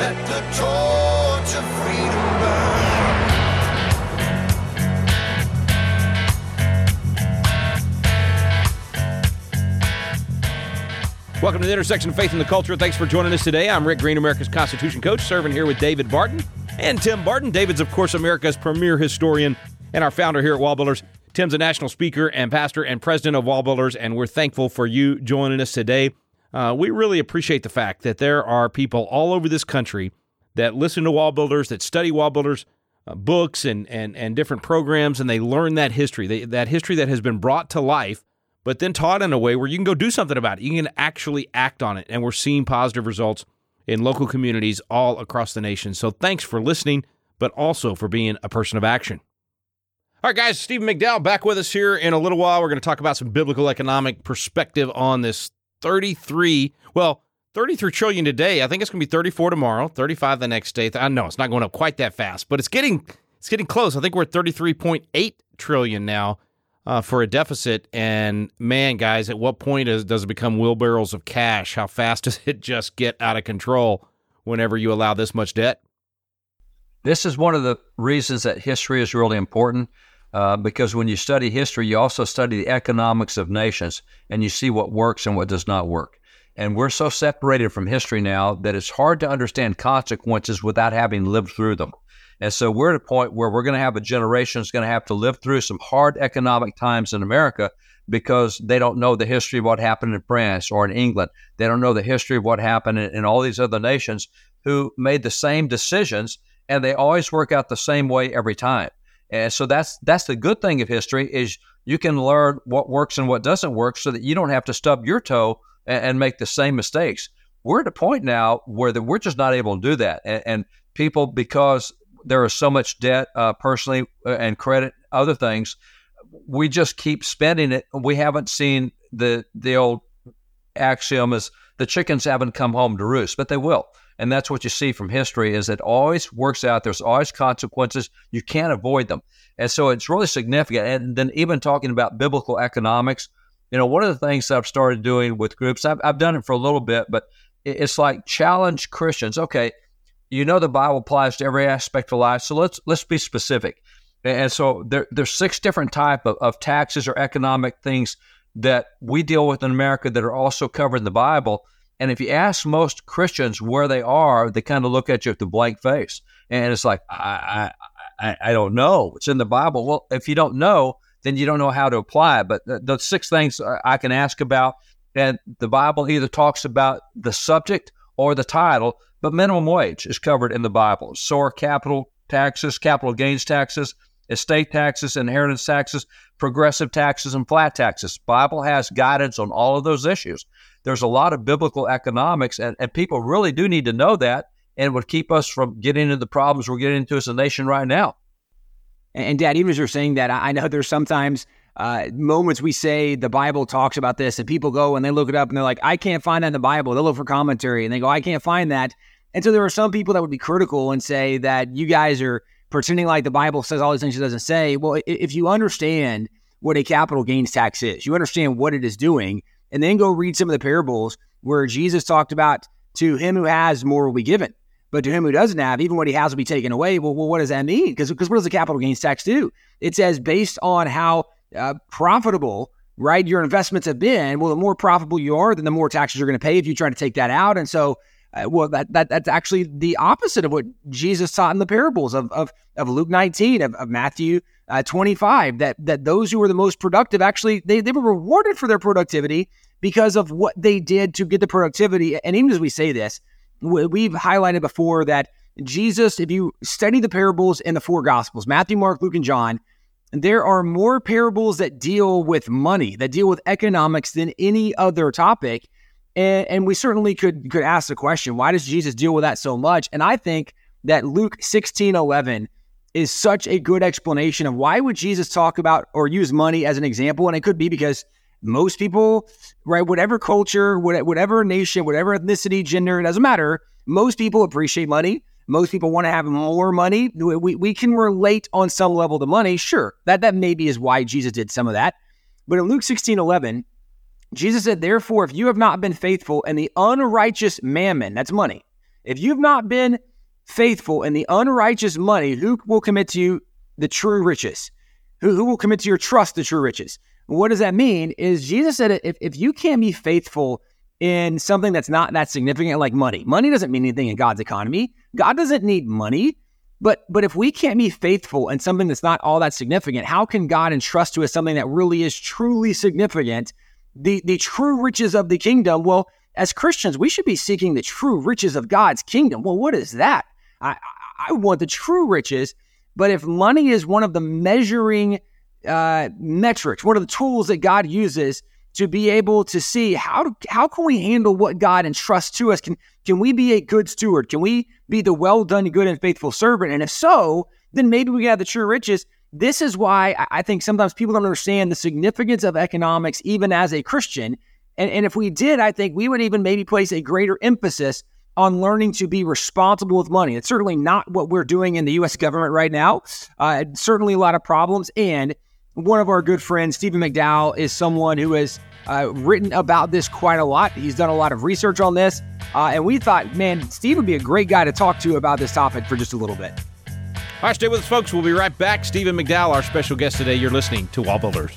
Let the torch of freedom burn. Welcome to the intersection of faith and the culture. Thanks for joining us today. I'm Rick Green, America's Constitution coach, serving here with David Barton and Tim Barton. David's, of course, America's premier historian and our founder here at Wallbuilders. Tim's a national speaker and pastor and president of Wallbuilders, and we're thankful for you joining us today. Uh, we really appreciate the fact that there are people all over this country that listen to Wallbuilders, that study Wallbuilders uh, books and, and, and different programs, and they learn that history, they, that history that has been brought to life but then taught in a way where you can go do something about it. You can actually act on it. And we're seeing positive results in local communities all across the nation. So thanks for listening, but also for being a person of action. All right, guys, Stephen McDowell back with us here in a little while. We're going to talk about some biblical economic perspective on this 33, well, 33 trillion today. I think it's going to be 34 tomorrow, 35 the next day. I know it's not going up quite that fast, but it's getting it's getting close. I think we're at 33.8 trillion now uh, for a deficit. And man, guys, at what point is, does it become wheelbarrows of cash? How fast does it just get out of control whenever you allow this much debt? This is one of the reasons that history is really important. Uh, because when you study history, you also study the economics of nations and you see what works and what does not work. And we're so separated from history now that it's hard to understand consequences without having lived through them. And so we're at a point where we're going to have a generation that's going to have to live through some hard economic times in America because they don't know the history of what happened in France or in England. They don't know the history of what happened in, in all these other nations who made the same decisions and they always work out the same way every time. And so that's that's the good thing of history is you can learn what works and what doesn't work so that you don't have to stub your toe and, and make the same mistakes. We're at a point now where the, we're just not able to do that. And, and people, because there is so much debt uh, personally uh, and credit, other things. We just keep spending it. We haven't seen the the old axiom is the chickens haven't come home to roost, but they will. And that's what you see from history is it always works out. There's always consequences. You can't avoid them. And so it's really significant. And then even talking about biblical economics, you know, one of the things that I've started doing with groups, I've, I've done it for a little bit, but it's like challenge Christians. Okay, you know the Bible applies to every aspect of life. So let's let's be specific. And so there, there's six different type of, of taxes or economic things that we deal with in America that are also covered in the Bible. And if you ask most Christians where they are, they kind of look at you with a blank face, and it's like I, I I don't know. It's in the Bible. Well, if you don't know, then you don't know how to apply it. But the, the six things I can ask about, and the Bible either talks about the subject or the title, but minimum wage is covered in the Bible. So are capital taxes, capital gains taxes, estate taxes, inheritance taxes, progressive taxes, and flat taxes. Bible has guidance on all of those issues. There's a lot of biblical economics, and, and people really do need to know that, and would keep us from getting into the problems we're getting into as a nation right now. And, Dad, even as you're saying that, I know there's sometimes uh, moments we say the Bible talks about this, and people go and they look it up and they're like, I can't find that in the Bible. They look for commentary and they go, I can't find that. And so there are some people that would be critical and say that you guys are pretending like the Bible says all these things it doesn't say. Well, if you understand what a capital gains tax is, you understand what it is doing, and then go read some of the parables where Jesus talked about to him who has more will be given, but to him who doesn't have, even what he has will be taken away. Well, well what does that mean? Because what does the capital gains tax do? It says based on how uh, profitable right your investments have been. Well, the more profitable you are, then the more taxes you're going to pay if you try to take that out. And so uh, well, that, that that's actually the opposite of what Jesus taught in the parables of of, of Luke 19, of, of Matthew uh, 25. That that those who were the most productive actually they, they were rewarded for their productivity because of what they did to get the productivity. And even as we say this, we've highlighted before that Jesus, if you study the parables in the four Gospels, Matthew, Mark, Luke, and John, there are more parables that deal with money, that deal with economics than any other topic. And, and we certainly could could ask the question, why does Jesus deal with that so much? And I think that Luke 16, 11 is such a good explanation of why would Jesus talk about or use money as an example. And it could be because most people, right, whatever culture, whatever nation, whatever ethnicity, gender, it doesn't matter. Most people appreciate money. Most people want to have more money. We, we can relate on some level to money. Sure, that, that maybe is why Jesus did some of that. But in Luke 16, 11, Jesus said, Therefore, if you have not been faithful in the unrighteous mammon, that's money, If you've not been faithful in the unrighteous money, who will commit to you the true riches? Who, who will commit to your trust the true riches? What does that mean? Is Jesus said if, if you can't be faithful in something that's not that significant, like money, money doesn't mean anything in God's economy. God doesn't need money. But but if we can't be faithful in something that's not all that significant, how can God entrust to us something that really is truly significant? The the true riches of the kingdom. Well, as Christians, we should be seeking the true riches of God's kingdom. Well, what is that? I I want the true riches. But if money is one of the measuring uh, metrics, one of the tools that God uses to be able to see how how can we handle what God entrusts to us? Can can we be a good steward? Can we be the well done, good and faithful servant? And if so, then maybe we have the true riches. This is why I think sometimes people don't understand the significance of economics, even as a Christian. And, and if we did, I think we would even maybe place a greater emphasis on learning to be responsible with money. It's certainly not what we're doing in the U.S. government right now. Uh, certainly a lot of problems. And one of our good friends, Stephen McDowell, is someone who has uh, written about this quite a lot. He's done a lot of research on this. Uh, and we thought, man, Steve would be a great guy to talk to about this topic for just a little bit. All right, stay with us, folks. We'll be right back. Stephen McDowell, our special guest today. You're listening to Wall Builders.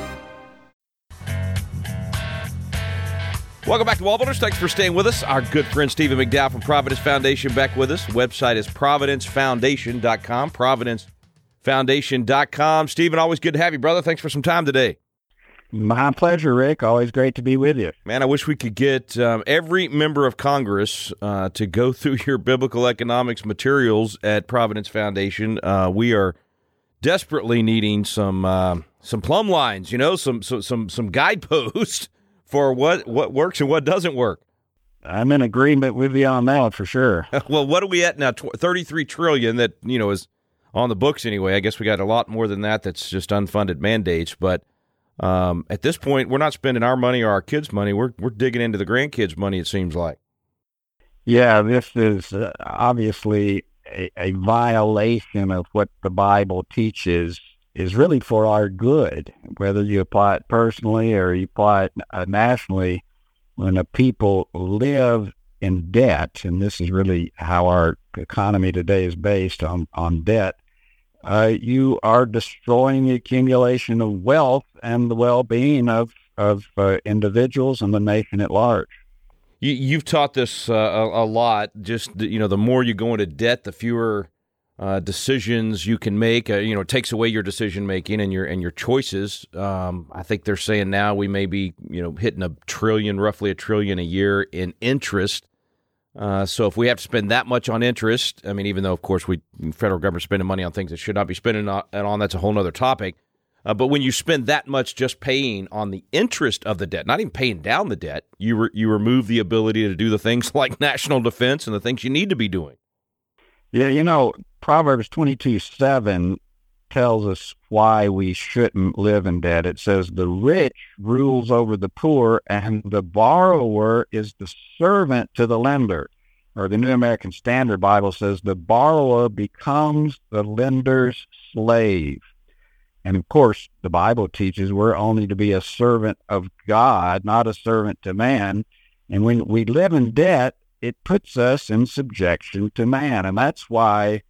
Welcome back to Wallbuilders. Thanks for staying with us. Our good friend Stephen McDowell from Providence Foundation back with us. Website is providencefoundation.com. Providencefoundation.com. Stephen, always good to have you, brother. Thanks for some time today. My pleasure, Rick. Always great to be with you. Man, I wish we could get um, every member of Congress uh, to go through your biblical economics materials at Providence Foundation. Uh, we are desperately needing some uh, some plumb lines, you know, some some some, some guideposts for what what works and what doesn't work. I'm in agreement with you on that for sure. well, what are we at now? Thirty-three trillion. That you know is on the books anyway. I guess we got a lot more than that. That's just unfunded mandates. But um, at this point, we're not spending our money or our kids' money. We're we're digging into the grandkids' money. It seems like. Yeah, this is uh, obviously a, a violation of what the Bible teaches is really for our good, whether you apply it personally or you apply it uh, nationally. When a people live in debt, and this is really how our economy today is based on, on debt, uh, you are destroying the accumulation of wealth and the well-being of, of uh, individuals and the nation at large. You, have taught this uh, a, a, lot. Just you know, the more you go into debt, the fewer uh, decisions you can make. Uh, you know, it takes away your decision making and your and your choices. Um, I think they're saying now we may be you know hitting a trillion, roughly a trillion a year in interest. Uh, so if we have to spend that much on interest, I mean, even though of course we federal government spending money on things that should not be spending on, on that's a whole other topic. Uh, but when you spend that much just paying on the interest of the debt, not even paying down the debt, you re- you remove the ability to do the things like national defense and the things you need to be doing. Yeah, you know, Proverbs 22 7 tells us why we shouldn't live in debt. It says, The rich rules over the poor, and the borrower is the servant to the lender. Or the New American Standard Bible says, The borrower becomes the lender's slave. And of course, the Bible teaches we're only to be a servant of God, not a servant to man. And when we live in debt, it puts us in subjection to man. And that's why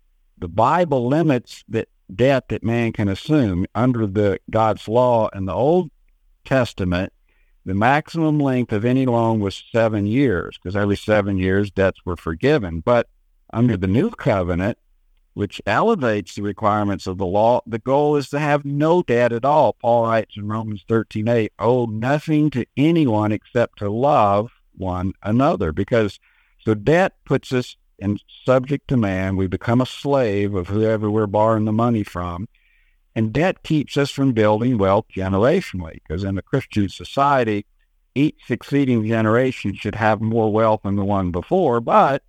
the Bible limits the debt that man can assume under the God's law in the Old Testament, the maximum length of any loan was seven years because every seven years debts were forgiven. But under the new covenant, which elevates the requirements of the law, the goal is to have no debt at all. Paul writes in Romans 13, 8, owe nothing to anyone except to love one another. Because so debt puts us in subject to man. We become a slave of whoever we're borrowing the money from. And debt keeps us from building wealth generationally, because in a Christian society, each succeeding generation should have more wealth than the one before. But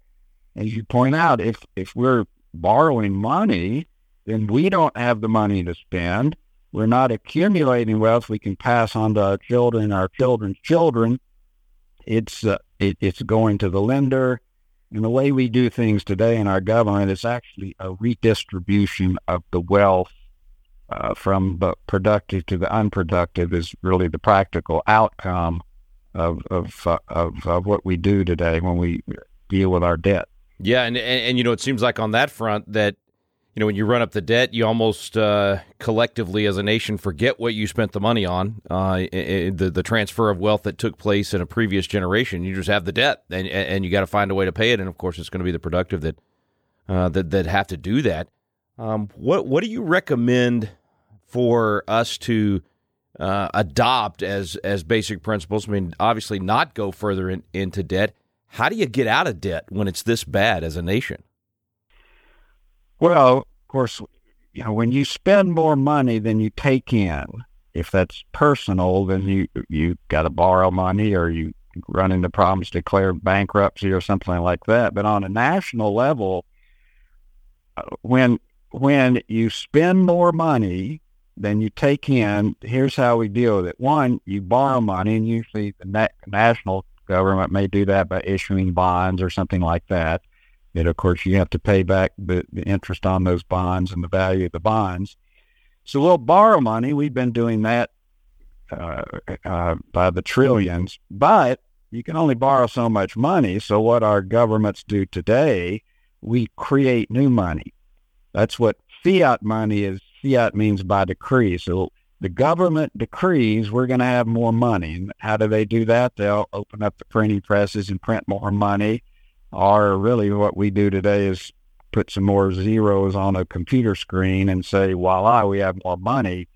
as you point out, if if we're borrowing money, then we don't have the money to spend. We're not accumulating wealth we can pass on to our children, our children's children. It's uh, it, it's going to the lender. And the way we do things today in our government is actually a redistribution of the wealth uh, from the productive to the unproductive is really the practical outcome of of, uh, of of what we do today when we deal with our debt. Yeah, and, and, and you know it seems like on that front that you know when you run up the debt, you almost uh, collectively as a nation forget what you spent the money on, uh, the the transfer of wealth that took place in a previous generation. You just have the debt, and and you got to find a way to pay it, and of course it's going to be the productive that uh, that that have to do that. Um, what what do you recommend for us to uh, adopt as as basic principles? I mean, obviously, not go further in, into debt. How do you get out of debt when it's this bad as a nation? Well, of course, you know when you spend more money than you take in, if that's personal, then you you got to borrow money or you run into problems, declare bankruptcy or something like that. But on a national level, uh, when when you spend more money than you take in, here's how we deal with it. One, you borrow money, and usually the na- national government may do that by issuing bonds or something like that. And of course, you have to pay back the, the interest on those bonds and the value of the bonds. So we'll borrow money. We've been doing that uh, uh, by the trillions, but you can only borrow so much money. So what our governments do today, we create new money. That's what fiat money is fiat means by decree. So the government decrees we're going to have more money. And how do they do that? They'll open up the printing presses and print more money. Or really what we do today is put some more zeros on a computer screen and say, voila, we have more money.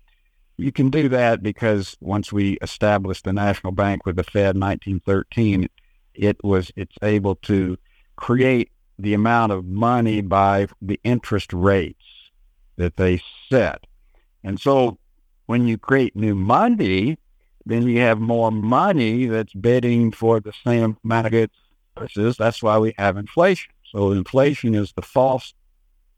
You can do that because once we established the national bank with the Fed in 1913, it was it's able to create the amount of money by the interest rates that they set. And so when you create new money, then you have more money that's bidding for the same amount of goods. That's why we have inflation. So inflation is the false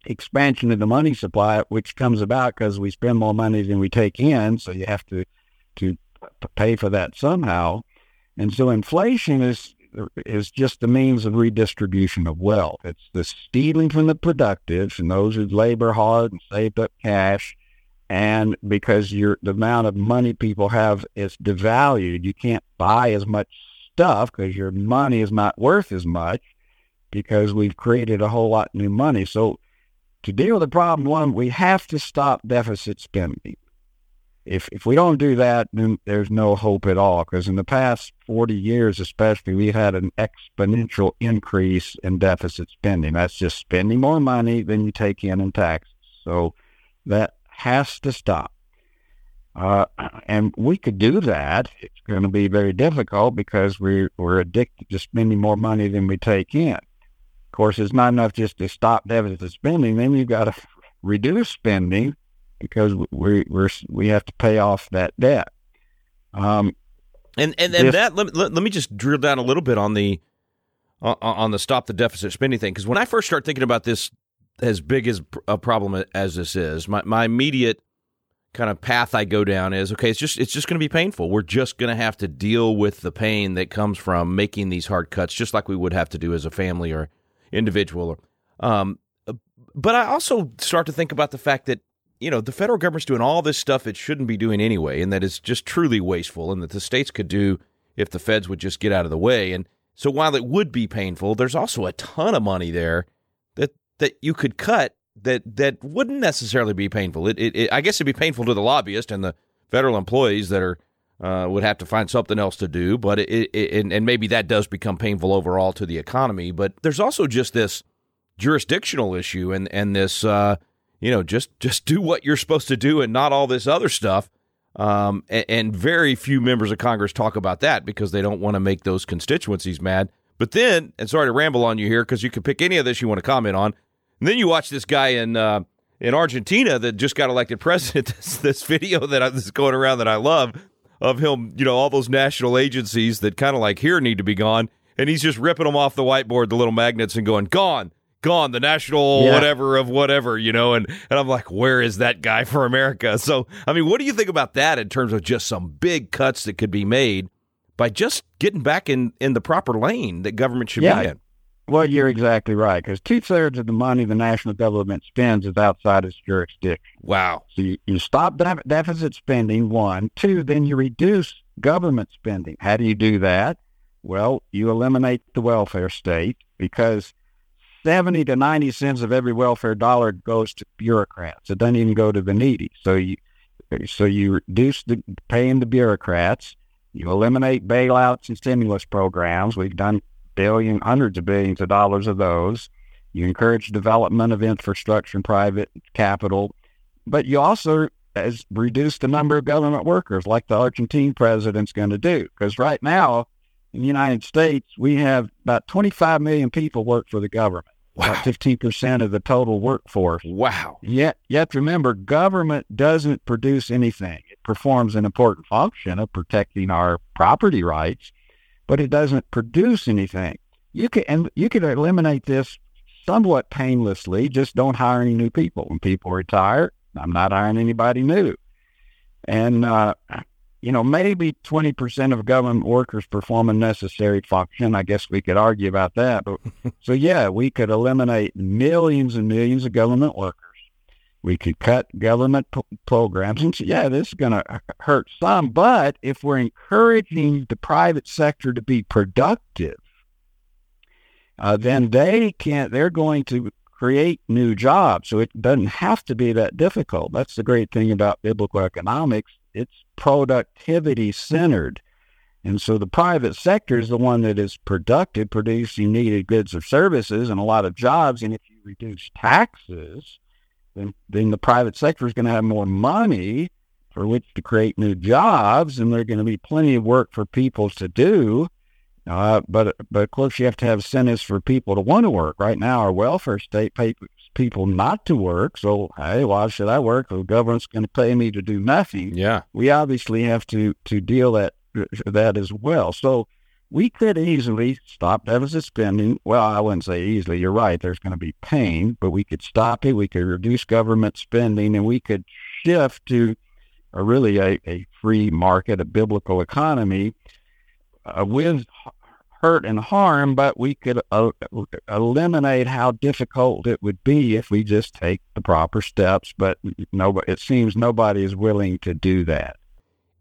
expansion of the money supply, which comes about because we spend more money than we take in. So you have to to pay for that somehow. And so inflation is is just the means of redistribution of wealth. It's the stealing from the productive and those who labor hard and saved up cash. And because the amount of money people have is devalued, you can't buy as much stuff because your money is not worth as much because we've created a whole lot new money. So to deal with the problem, one, we have to stop deficit spending if if we don't do that, then there's no hope at all. Because in the past 40 years, especially, we've had an exponential increase in deficit spending. That's just spending more money than you take in in taxes. So that has to stop. Uh, and we could do that. It's going to be very difficult because we're, we're addicted to spending more money than we take in. Of course, it's not enough just to stop deficit spending. Then you've got to reduce spending because we we we have to pay off that debt. Um, and and and that let, let, let me just drill down a little bit on the uh, on the stop the deficit spending thing because when I first start thinking about this as big as a problem as this is, my my immediate kind of path I go down is okay. It's just it's just going to be painful. We're just going to have to deal with the pain that comes from making these hard cuts, just like we would have to do as a family or individual. Um, but I also start to think about the fact that you know, the federal government's doing all this stuff it shouldn't be doing anyway, and that it's just truly wasteful, and that the states could do if the feds would just get out of the way. And so while it would be painful, there's also a ton of money there that that you could cut that that wouldn't necessarily be painful. It, it, it I guess it'd be painful to the lobbyist and the federal employees that are uh, would have to find something else to do. But it, it and, and maybe that does become painful overall to the economy. But there's also just this jurisdictional issue and and this uh, you know just just do what you're supposed to do and not all this other stuff. Um, and, and very few members of Congress talk about that because they don't want to make those constituencies mad. But then, and sorry to ramble on you here because you can pick any of this you want to comment on. And then you watch this guy in uh, in Argentina that just got elected president. This, this video that I, that's going around that I love of him, you know, all those national agencies that kind of like here need to be gone, and he's just ripping them off the whiteboard, the little magnets, and going gone, gone, the national Yeah. whatever of whatever, you know, and and I'm like, where is that guy for America? So I mean, what do you think about that in terms of just some big cuts that could be made by just getting back in in the proper lane that government should Yeah. be in? Well, you're exactly right because two thirds of the money the national government spends is outside its jurisdiction. Wow. So you, you stop def- deficit spending, one. Two, then you reduce government spending. How do you do that? Well, you eliminate the welfare state because 70 to 90 cents of every welfare dollar goes to bureaucrats. It doesn't even go to the needy. So you, so you reduce the paying the bureaucrats. You eliminate bailouts and stimulus programs. We've done billion, hundreds of billions of dollars of those. You encourage development of infrastructure and private capital, but you also as reduce the number of government workers, like the Argentine president's going to do. Because right now, in the United States, we have about 25 million people work for the government, Wow. about 15% of the total workforce. Wow. Yet, yet remember, government doesn't produce anything. It performs an important function of protecting our property rights, but it doesn't produce anything. You can and you can eliminate this somewhat painlessly. Just don't hire any new people. When people retire, I'm not hiring anybody new. And uh, you know, maybe 20% of government workers perform a necessary function. I guess we could argue about that. But, so, yeah, we could eliminate millions and millions of government workers. We could cut government p- programs. And yeah, this is going to hurt some. But if we're encouraging the private sector to be productive, uh, then they can't, they're going to create new jobs. So it doesn't have to be that difficult. That's the great thing about biblical economics. It's productivity centered. And so the private sector is the one that is productive, producing needed goods or services and a lot of jobs. And if you reduce taxes, then, then the private sector is going to have more money for which to create new jobs, and there are going to be plenty of work for people to do. Uh, but but of course, you have to have incentives for people to want to work. Right now, our welfare state pays people not to work. So, hey, why should I work? The government's going to pay me to do nothing Yeah. we obviously have to to deal that that as well. So we could easily stop deficit spending. Well, I wouldn't say easily. You're right. There's going to be pain, but we could stop it. We could reduce government spending, and we could shift to a really a, a free market, a biblical economy uh, with hurt and harm, but we could uh, eliminate how difficult it would be if we just take the proper steps. But nobody, it seems nobody is willing to do that.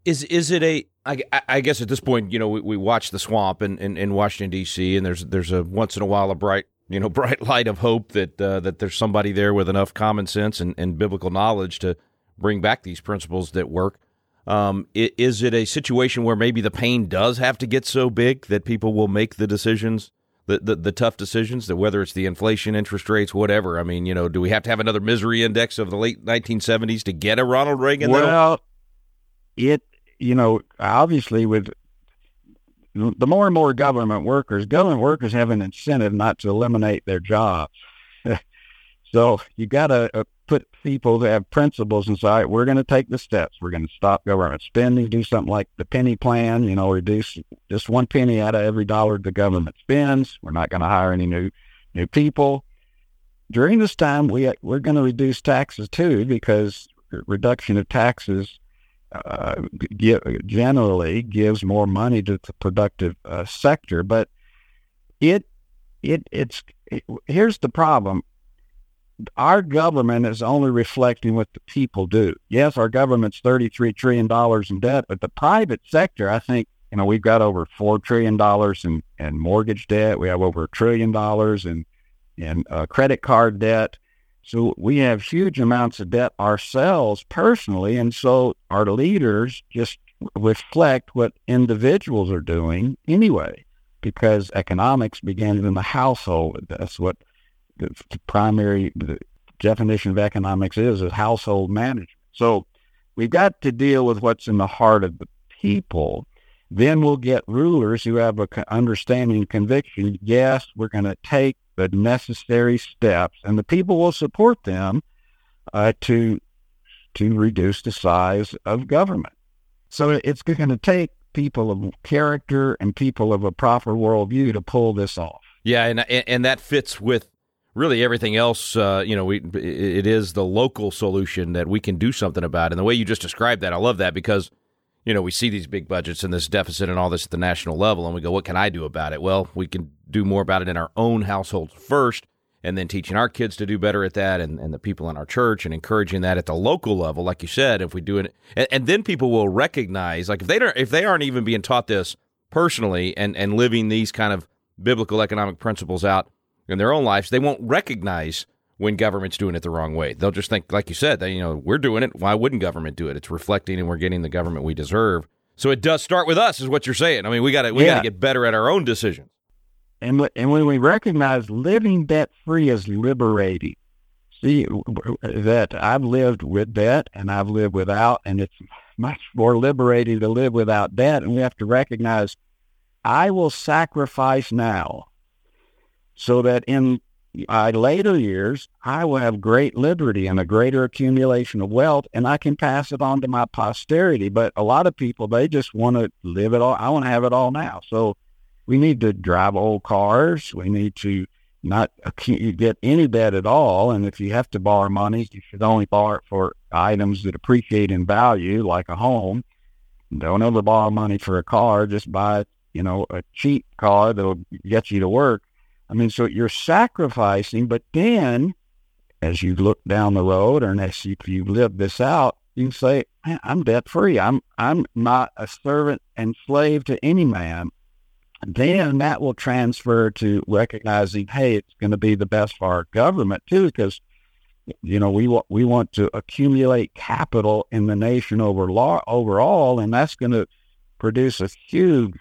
Is is it a? I, I- guess at this point, you know, we, we watch the swamp in, in, in Washington D.C. and there's there's a once in a while a bright you know bright light of hope that uh, that there's somebody there with enough common sense and, and biblical knowledge to bring back these principles that work. Um, is it a situation where maybe the pain does have to get so big that people will make the decisions, the, the the tough decisions, that whether it's the inflation, interest rates, whatever. I mean, you know, do we have to have another misery index of the late 1970s to get a Ronald Reagan? well, it you know obviously with the more and more government workers, government workers have an incentive not to eliminate their jobs. so you got to uh, put people that have principles say, we're going to take the steps. We're going to stop government spending, do something like the penny plan, you know, reduce just one penny out of every dollar the government spends. We're not going to hire any new new people. During this time, we we're going to reduce taxes too because reduction of taxes uh, gi- generally gives more money to the productive uh, sector. But it it it's it, here's the problem. Our government is only reflecting what the people do. Yes, our government's thirty-three trillion dollars in debt, but the private sector, I think, you know, we've got over four trillion dollars in, in mortgage debt. We have over a trillion dollars in in uh, credit card debt. So we have huge amounts of debt ourselves personally, and so our leaders just reflect what individuals are doing anyway, because economics begins in the household. That's what the primary definition of economics is, is household management. So we've got to deal with what's in the heart of the people. Then we'll get rulers who have a understanding conviction. Yes, we're going to take the necessary steps, and the people will support them uh, to to reduce the size of government. So it's going to take people of character and people of a proper worldview to pull this off. Yeah, and and that fits with really everything else. Uh, you know, we it is the local solution that we can do something about. And the way you just described that, I love that because you know we see these big budgets and this deficit and all this at the national level, and we go, what can I do about it? Well, we can do more about it in our own households first and then teaching our kids to do better at that and, and the people in our church and encouraging that at the local level like you said if we do it and, and then people will recognize like if they don't if they aren't even being taught this personally and and living these kind of biblical economic principles out in their own lives they won't recognize when government's doing it the wrong way. They'll just think like you said that you know we're doing it. Why wouldn't government do it? It's reflecting and we're getting the government we deserve. So it does start with us is what you're saying. I mean we got to we Yeah. got to get better at our own decisions. And, and when we recognize living debt free is liberating, see that I've lived with debt and I've lived without, and it's much more liberating to live without debt. And we have to recognize I will sacrifice now so that in my later years, I will have great liberty and a greater accumulation of wealth, and I can pass it on to my posterity. But a lot of people, they just want to live it all. I want to have it all now. So we need to drive old cars. We need to not get any debt at all. And if you have to borrow money, you should only borrow it for items that appreciate in value, like a home. Don't ever borrow money for a car. Just buy, you know, a cheap car that'll get you to work. I mean, so you're sacrificing, but then as you look down the road or as you, if you live this out, you can say, "Man, I'm debt free. I'm, I'm not a servant and slave to any man then that will transfer to recognizing, hey, it's going to be the best for our government too, because you know we want we want to accumulate capital in the nation over law overall, and that's going to produce a huge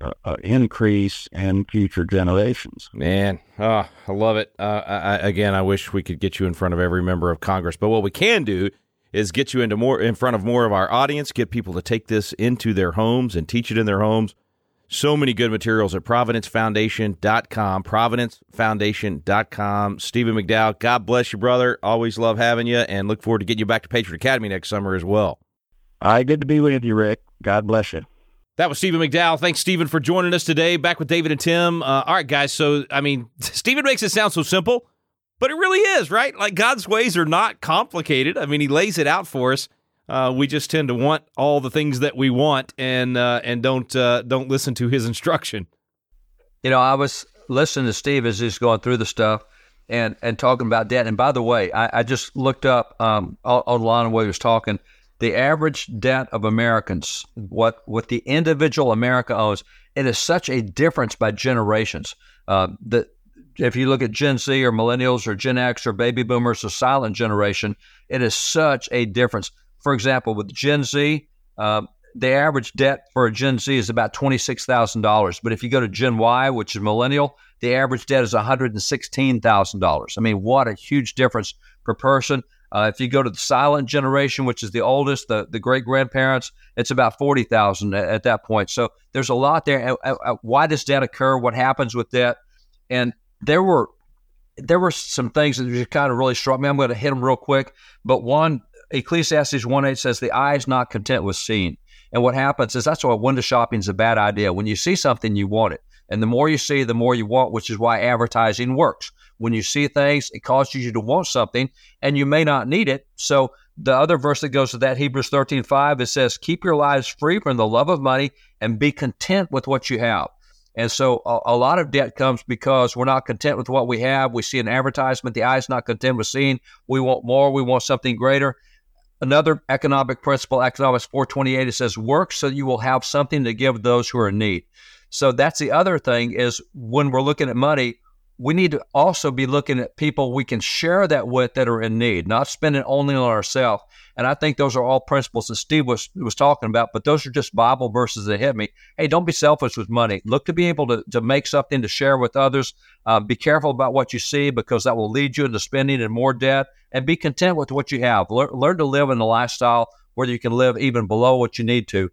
uh, uh, increase in future generations. Man, oh, I love it. Uh, I, I- again, I wish we could get you in front of every member of Congress, but what we can do is get you into more in front of more of our audience, get people to take this into their homes and teach it in their homes. So many good materials at providencefoundation.com, providencefoundation.com. Stephen McDowell, God bless you, brother. Always love having you and look forward to getting you back to Patriot Academy next summer as well. All right, good to be with you, Rick. God bless you. That was Stephen McDowell. Thanks, Stephen, for joining us today. Back with David and Tim. Uh, all right, guys. So, I mean, Stephen makes it sound so simple, but it really is, right? Like God's ways are not complicated. I mean, He lays it out for us. Uh, we just tend to want all the things that we want and uh, and don't uh, don't listen to His instruction. You know, I was listening to Steve as he's going through the stuff and and talking about debt. And by the way, I, I just looked up um, online while he was talking. The average debt of Americans, what what the individual America owes, it is such a difference by generations. Uh, that if you look at Gen Z or millennials or Gen X or baby boomers or silent generation, it is such a difference. For example, with Gen Z, uh, the average debt for a Gen Z is about twenty six thousand dollars. But if you go to Gen Y, which is millennial, the average debt is one hundred and sixteen thousand dollars. I mean, what a huge difference per person. Uh, if you go to the silent generation, which is the oldest, the, the great grandparents, it's about forty thousand at, at that point. So there's a lot there. Uh, uh, why does debt occur? What happens with debt? And there were there were some things that just kind of really struck me. I'm going to hit them real quick. But one, Ecclesiastes 1 8 says, The eye is not content with seeing. And what happens is that's why window shopping is a bad idea. When you see something, you want it. And the more you see, the more you want, which is why advertising works. When you see things, it causes you to want something, and you may not need it. So the other verse that goes to that, Hebrews 13 5, it says, Keep your lives free from the love of money and be content with what you have. And so a, a lot of debt comes because we're not content with what we have. We see an advertisement, the eye's not content with seeing. We want more, we want something greater. Another economic principle, Ephesians 428, it says, work so you will have something to give those who are in need. So that's the other thing is when we're looking at money, we need to also be looking at people we can share that with that are in need, not spending only on ourselves. And I think those are all principles that Steve was was talking about, but those are just Bible verses that hit me. Hey, don't be selfish with money. Look to be able to, to make something to share with others. Uh, be careful about what you see because that will lead you into spending and more debt. And be content with what you have. Learn, learn to live in the lifestyle where you can live even below what you need to.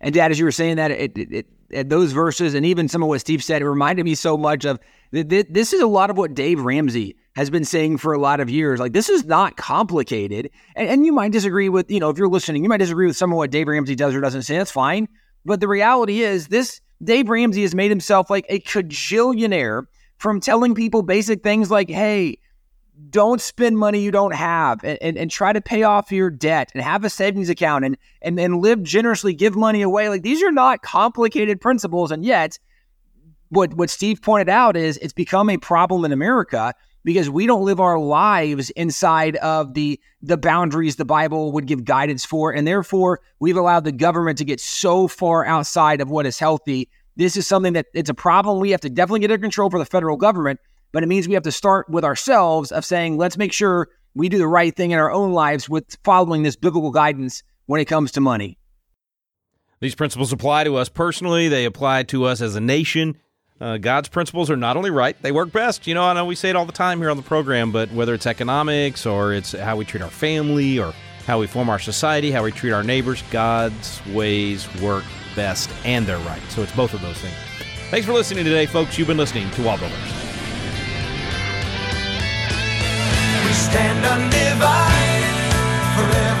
And Dad, as you were saying that, it, it, it, those verses and even some of what Steve said, it reminded me so much of this is a lot of what Dave Ramsey has been saying for a lot of years. Like this is not complicated, and, and you might disagree with you know if you're listening, you might disagree with some of what Dave Ramsey does or doesn't say. That's fine, but the reality is this: Dave Ramsey has made himself like a cajillionaire from telling people basic things like, "Hey." Don't spend money you don't have and, and, and, try to pay off your debt and have a savings account and, and, and live generously, give money away. Like these are not complicated principles. And yet, what, what Steve pointed out is it's become a problem in America because we don't live our lives inside of the the boundaries the Bible would give guidance for. And therefore, we've allowed the government to get so far outside of what is healthy. This is something that it's a problem we have to definitely get under control for the federal government but it means we have to start with ourselves of saying, let's make sure we do the right thing in our own lives with following this biblical guidance when it comes to money. These principles apply to us personally, they apply to us as a nation. Uh, God's principles are not only right, they work best. You know, I know we say it all the time here on the program, but whether it's economics or it's how we treat our family or how we form our society, how we treat our neighbors, God's ways work best and they're right. So it's both of those things. Thanks for listening today, folks. You've been listening to Wall stand undivided forever.